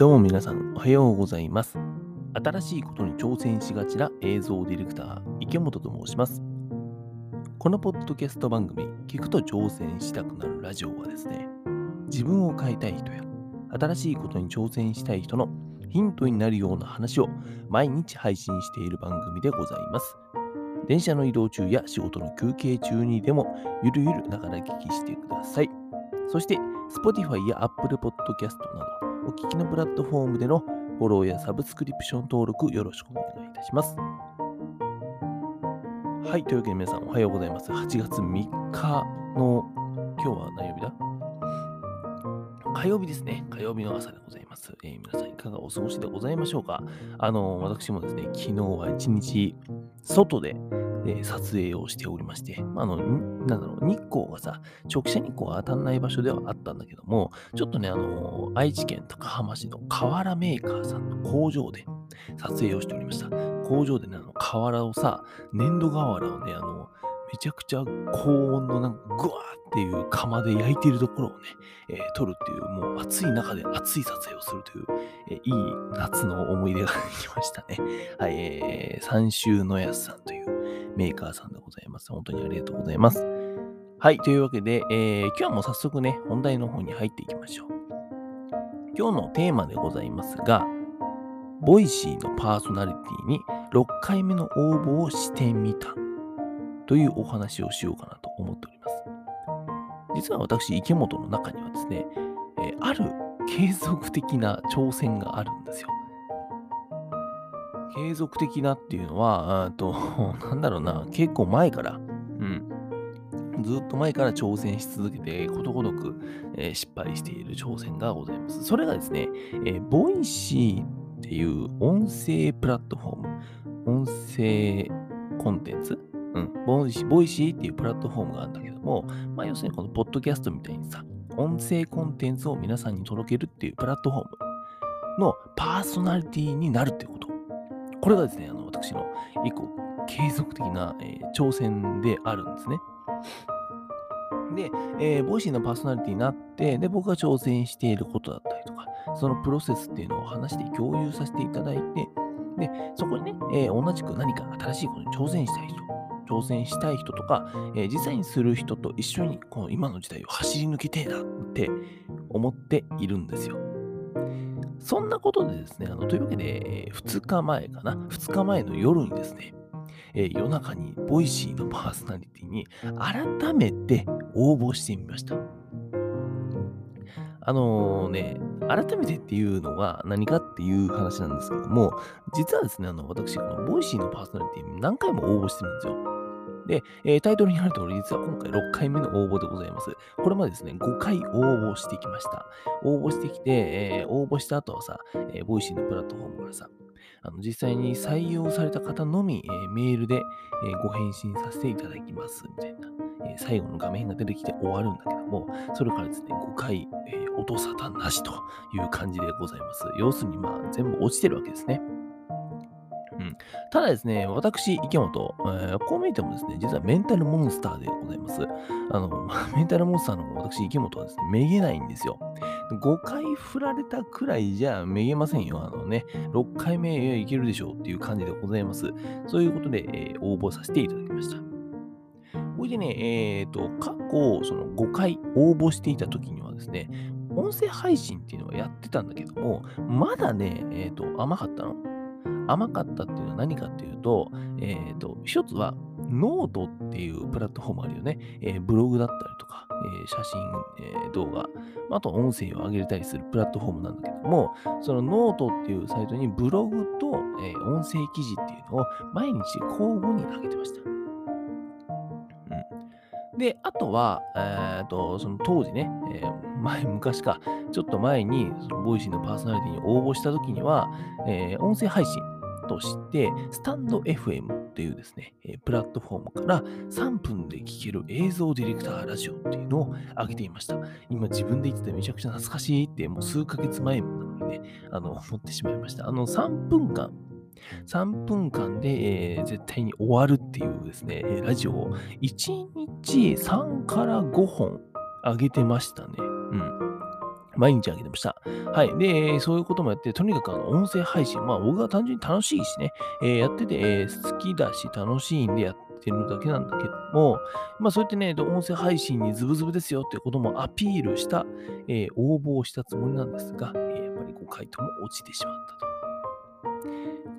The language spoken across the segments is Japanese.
どうも皆さん、おはようございます。新しいことに挑戦しがちな映像ディレクター、池本と申します。このポッドキャスト番組、聞くと挑戦したくなるラジオはですね、自分を変えたい人や、新しいことに挑戦したい人のヒントになるような話を毎日配信している番組でございます。電車の移動中や仕事の休憩中にでも、ゆるゆるながら聞きしてください。そして、Spotify や Apple Podcast など、お聞きのプラットフォームでのフォローやサブスクリプション登録よろしくお願いいたします。はい、というわけで皆さんおはようございます。8月3日の今日は何曜日だ？火曜日ですね。火曜日の朝でございます。えー皆さんいかがお過ごしでございましょうかあの、私もですね、昨日は一日外で、え撮影をしておりまして、あの、なんだろう、日光がさ、直射日光が当たらない場所ではあったんだけども、ちょっとね、あの、愛知県高浜市の瓦メーカーさんの工場で撮影をしておりました。工場でね、あの、瓦をさ、粘土瓦をね、あの、めちゃくちゃ高温のなんかグワーっていう窯で焼いているところをね、えー撮るっていう、もう暑い中で暑い撮影をするという、えーいい夏の思い出ができましたね。はい、えー、三州のやすさんというメーカーさんでございます。本当にありがとうございます。はい、というわけで、えー今日はもう早速ね、本題の方に入っていきましょう。今日のテーマでございますが、ボイシーのパーソナリティに6回目の応募をしてみたというお話をしようかなと思っております。実は私、池本の中にはですね、えある継続的な挑戦があるんですよ。継続的なっていうのは、あと、なんだろうな、結構前から、うん、ずっと前から挑戦し続けて、ことごとく、えー失敗している挑戦がございます。それがですね、えー、ボイシーっていう音声プラットフォーム、音声コンテンツうん、ボイシボイシーっていうプラットフォームがあるんだけども、まあ、要するにこのポッドキャストみたいにさ、音声コンテンツを皆さんに届けるっていうプラットフォームのパーソナリティになるっていうこと。これがですね、あの私の一個継続的な、えー挑戦であるんですね。で、えーボイシーのパーソナリティになって、で、僕が挑戦していることだったりとか、そのプロセスっていうのを話して共有させていただいて、で、そこにね、えー同じく何か新しいことに挑戦したい人、挑戦したい人とか、えー実際にする人と一緒にこの今の時代を走り抜けてえなって思っているんですよ。そんなことでですね、あのというわけで、え2日前かな、2日前の夜にですね、えー夜中にボイシーのパーソナリティに改めて応募してみました。あのね、改めてっていうのが何かっていう話なんですけども、実はですね、あの私、このボイシーのパーソナリティに何回も応募してるんですよ。で、えータイトルにある通り、実は今回6回目の応募でございます。これまでですね、5回応募してきました。応募してきて、えー応募した後はさ、えーボイシーのプラットフォームからさ、あの実際に採用された方のみ、えーメールで、えーご返信させていただきます、みたいな、え最後の画面が出てきて終わるんだけども、それからですね、5回、えー音沙汰なしという感じでございます。要するに、まあ、全部落ちてるわけですね。うん、ただですね、私、池本、えーこう見えてもですね、実はメンタルモンスターでございます。あの、メンタルモンスターの私、池本はですね、めげないんですよ。5回振られたくらいじゃめげませんよ。あのね、6回目いけるでしょうっていう感じでございます。そういうことで、えー応募させていただきました。ほいでね、えっ、と、過去、その5回応募していた時にはですね、音声配信っていうのはやってたんだけども、まだね、えっ、と、甘かったの。甘かったっていうのは何かっていうと、えっ、と、一つは、ノートっていうプラットフォームあるよね。えーブログだったりとか、えー写真、えー動画、あと音声を上げれたりするプラットフォームなんだけども、そのノートっていうサイトにブログと、えー音声記事っていうのを毎日交互に上げてました。うん、で、あとは、えーと、その当時ね、えー前、昔か、ちょっと前に、そのボイシーのパーソナリティに応募したときには、えー音声配信として、スタンド FM っていうですね、プラットフォームから3分で聞ける映像ディレクターラジオっていうのを上げていました。今自分で言っててめちゃくちゃ懐かしいって、もう数ヶ月前なのにね、あの、思ってしまいました。あの、3分間、3分間で、えー絶対に終わるっていうですね、ラジオを1日3から5本上げてましたね。うん。毎日あげてました。はい。で、そういうこともやって、とにかくあの音声配信、まあ僕は単純に楽しいしね、えー、やってて、えー、好きだし楽しいんでやってるだけなんだけども、まあそうやってね、音声配信にズブズブですよっていうこともアピールした、えー、応募をしたつもりなんですが、えー、やっぱり5回とも落ちてしまったと。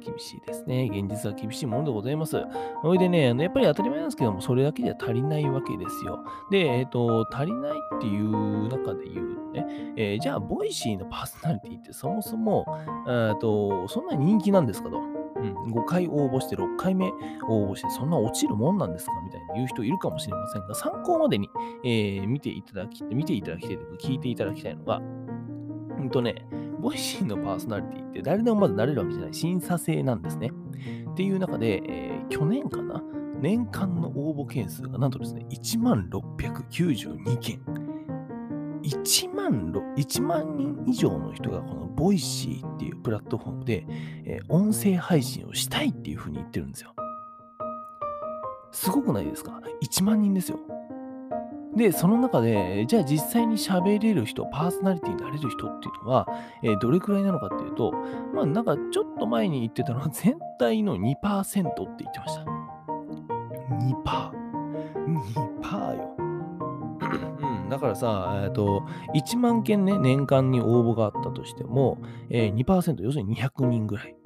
厳しいですね。現実は厳しいものでございます。それでね、やっぱり当たり前なんですけども、それだけじゃ足りないわけですよ。で、えっ、ー、と、足りないっていう中で言うとね、えー、じゃあ、ボイシーのパーソナリティってそもそも、とそんな人気なんですかと。うん、5回応募して6回目応募してそんな落ちるもんなんですかみたいに言う人いるかもしれませんが、参考までに、えー、見ていただき、見ていただきたいとか聞いていただきたいのが、うんとね、ボイシーのパーソナリティって誰でもまずなれるわけじゃない審査制なんですね。っていう中で、えー、去年かな？年間の応募件数がなんとですね、1万692件。1万 ,1 万人以上の人がこのボイシーっていうプラットフォームで、えー、音声配信をしたいっていうふうに言ってるんですよ。すごくないですか ?1 万人ですよ。で、その中で、じゃあ実際に喋れる人、パーソナリティになれる人っていうのは、えー、どれくらいなのかっていうと、まあなんかちょっと前に言ってたのは 全体の2%って言ってました。2%。2%よ。うん、だからさ、えっ、ー、と、1万件ね、年間に応募があったとしても、えー、2%、要するに200人ぐらい。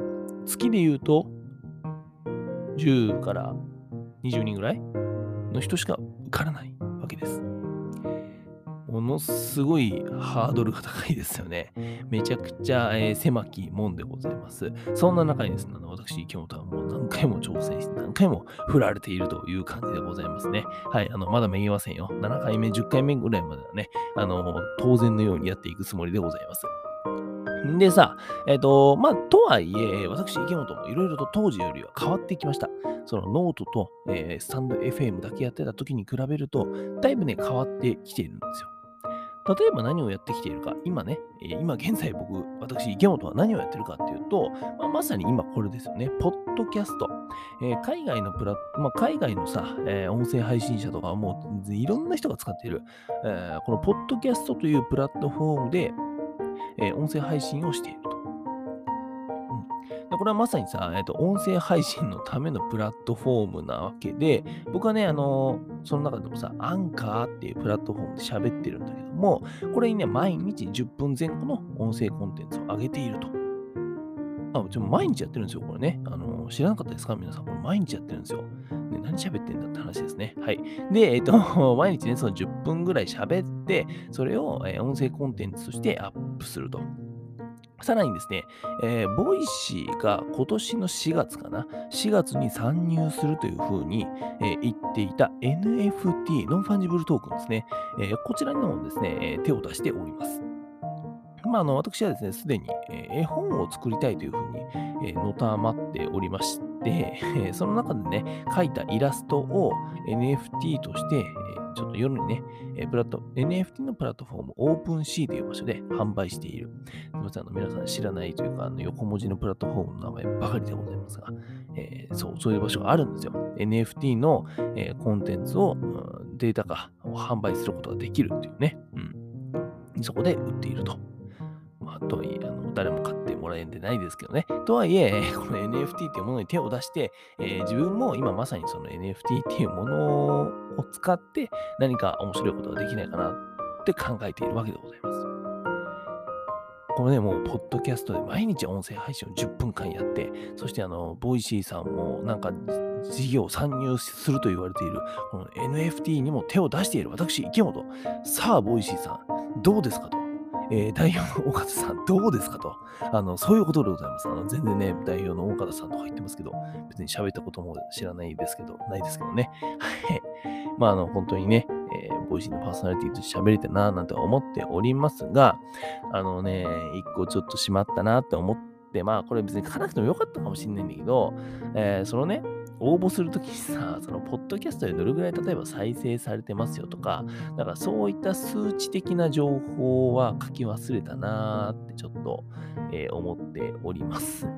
月で言うと、10から20人ぐらいの人しか受からない。わけです。ものすごいハードルが高いですよね。めちゃくちゃ、えー、狭きもんでございます。そんな中にですね、私、池本はもう何回も挑戦して何回も振られているという感じでございますね。はい、あの、まだめげませんよ。7回目、10回目ぐらいまではね、あの、当然のようにやっていくつもりでございます。でさ、えっ、ー、と、まあ、とはいえ、私、池本もいろいろと当時よりは変わってきました。そのノートと、えー、スタンド FM だけやってた時に比べると、だいぶね、変わってきているんですよ。例えば何をやってきているか、今ね、えー、今現在僕、私、池本は何をやってるかっていうと、まあ、まさに今これですよね、ポッドキャスト。えー、海外のプラまあ、海外のさ、えー、音声配信者とかもういろんな人が使っている、えこのポッドキャストというプラットフォームで、えー、音声配信をしていると。うん、でこれはまさにさ、えーと、音声配信のためのプラットフォームなわけで、僕はね、あのー、その中でもさ、アンカーっていうプラットフォームで喋ってるんだけども、これにね、毎日10分前後の音声コンテンツを上げていると。あ、ちも毎日やってるんですよ、これね。あの、知らなかったですか？皆さん、これ毎日やってるんですよ。ね、何喋ってんだって話ですね。はい。で、えっ、と、毎日ね、その10分ぐらい喋って、それを、えー、音声コンテンツとしてアップすると。さらにですね、えー、ボイシーが今年の4月かな、4月に参入するというふうに、えー、言っていた NFT、ノンファンジブルトークンですね、えー、こちらにもですね、手を出しております。まあ、あの私はですね、すでに、え絵本を作りたいというふうに、えのたまっておりまして、えその中でね、描いたイラストを NFT として、えちょっと夜にね、えプラット、NFT のプラットフォーム、オープンシーという場所で販売している。すみません、あの皆さん知らないというか、あの横文字のプラットフォームの名前ばかりでございますが、えー、そう、そういう場所があるんですよ。NFT の、えー、コンテンツを、うん、データ化を販売することができるっていうね。うん。そこで売っていると。とはいえ、あの誰も買ってもらえんでないですけどね。とはいえ、この NFT っていうものに手を出して、えー、自分も今まさにその NFT っていうものを使って何か面白いことができないかなって考えているわけでございます。これね、もう、ポッドキャストで毎日音声配信を10分間やって、そしてあの、ボイシーさんもなんか事業参入すると言われている、この NFT にも手を出している私、池本。さあ、ボイシーさん、どうですかと。えー、代表の緒方さん、どうですかと。あの、そういうことでございます。あの、全然ね、代表の岡田さんとか言ってますけど、別に喋ったことも知らないですけど、ないですけどね。はい。まあ、あの、本当にね、えー、 Voicy のパーソナリティとして喋れてな、なんて思っておりますが、あのね、一個ちょっとしまったなって思って、まあ、これ別に書かなくてもよかったかもしれないんだけど、えー、そのね、応募するときさ、そのポッドキャストでどれぐらい例えば再生されてますよとか、だからそういった数値的な情報は書き忘れたなーってちょっと、えー、思っております。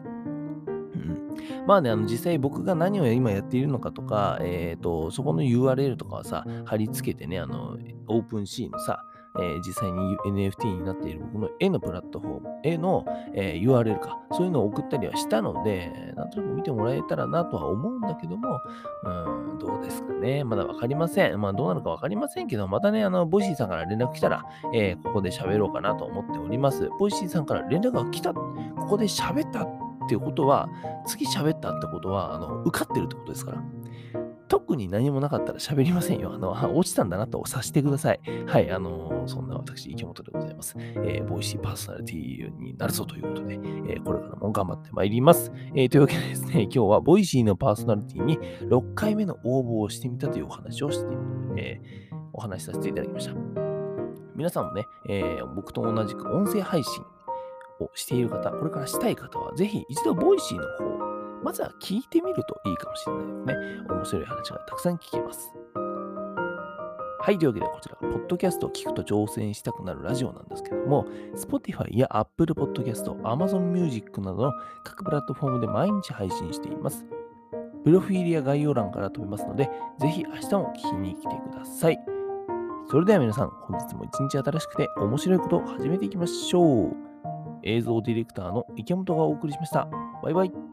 まあね、あの実際僕が何を今やっているのかとか、えっ、ー、と、そこの URL とかはさ、貼り付けてね、あの、 OpenSea のさ、えー実際に NFT になっている僕の絵のプラットフォームへの、えー URL か、そういうのを送ったりはしたので、なんとなく見てもらえたらなとは思うんだけども、うん、どうですかね。まだわかりません。まあ、どうなるかわかりませんけど、またね、あの、 Voicy さんから連絡来たら、えーここで喋ろうかなと思っております。 Voicy さんから連絡が来た、ここで喋ったっていうことは、次喋ったってことは、あの、受かってるってことですから。特に何もなかったら喋りませんよ。あの、落ちたんだなと察してください。はい、あのそんな私、池本でございます。えー Voicy パーソナリティになるぞということで、えーこれからも頑張ってまいります。えーというわけでですね、今日は Voicy のパーソナリティに6回目の応募をしてみたというお話をして、えーお話しさせていただきました。皆さんもね、えー僕と同じく音声配信をしている方、これからしたい方は、ぜひ一度 Voicy の方、まずは聞いてみるといいかもしれないですね。面白い話がたくさん聞けます。はい、というわけでこちら、ポッドキャストを聞くと挑戦したくなるラジオなんですけども、Spotify や Apple Podcast、Amazon Music などの各プラットフォームで毎日配信しています。プロフィールや概要欄から飛べますので、ぜひ明日も聞きに来てください。それでは皆さん、本日も一日新しくて面白いことを始めていきましょう。映像ディレクターの池本がお送りしました。バイバイ。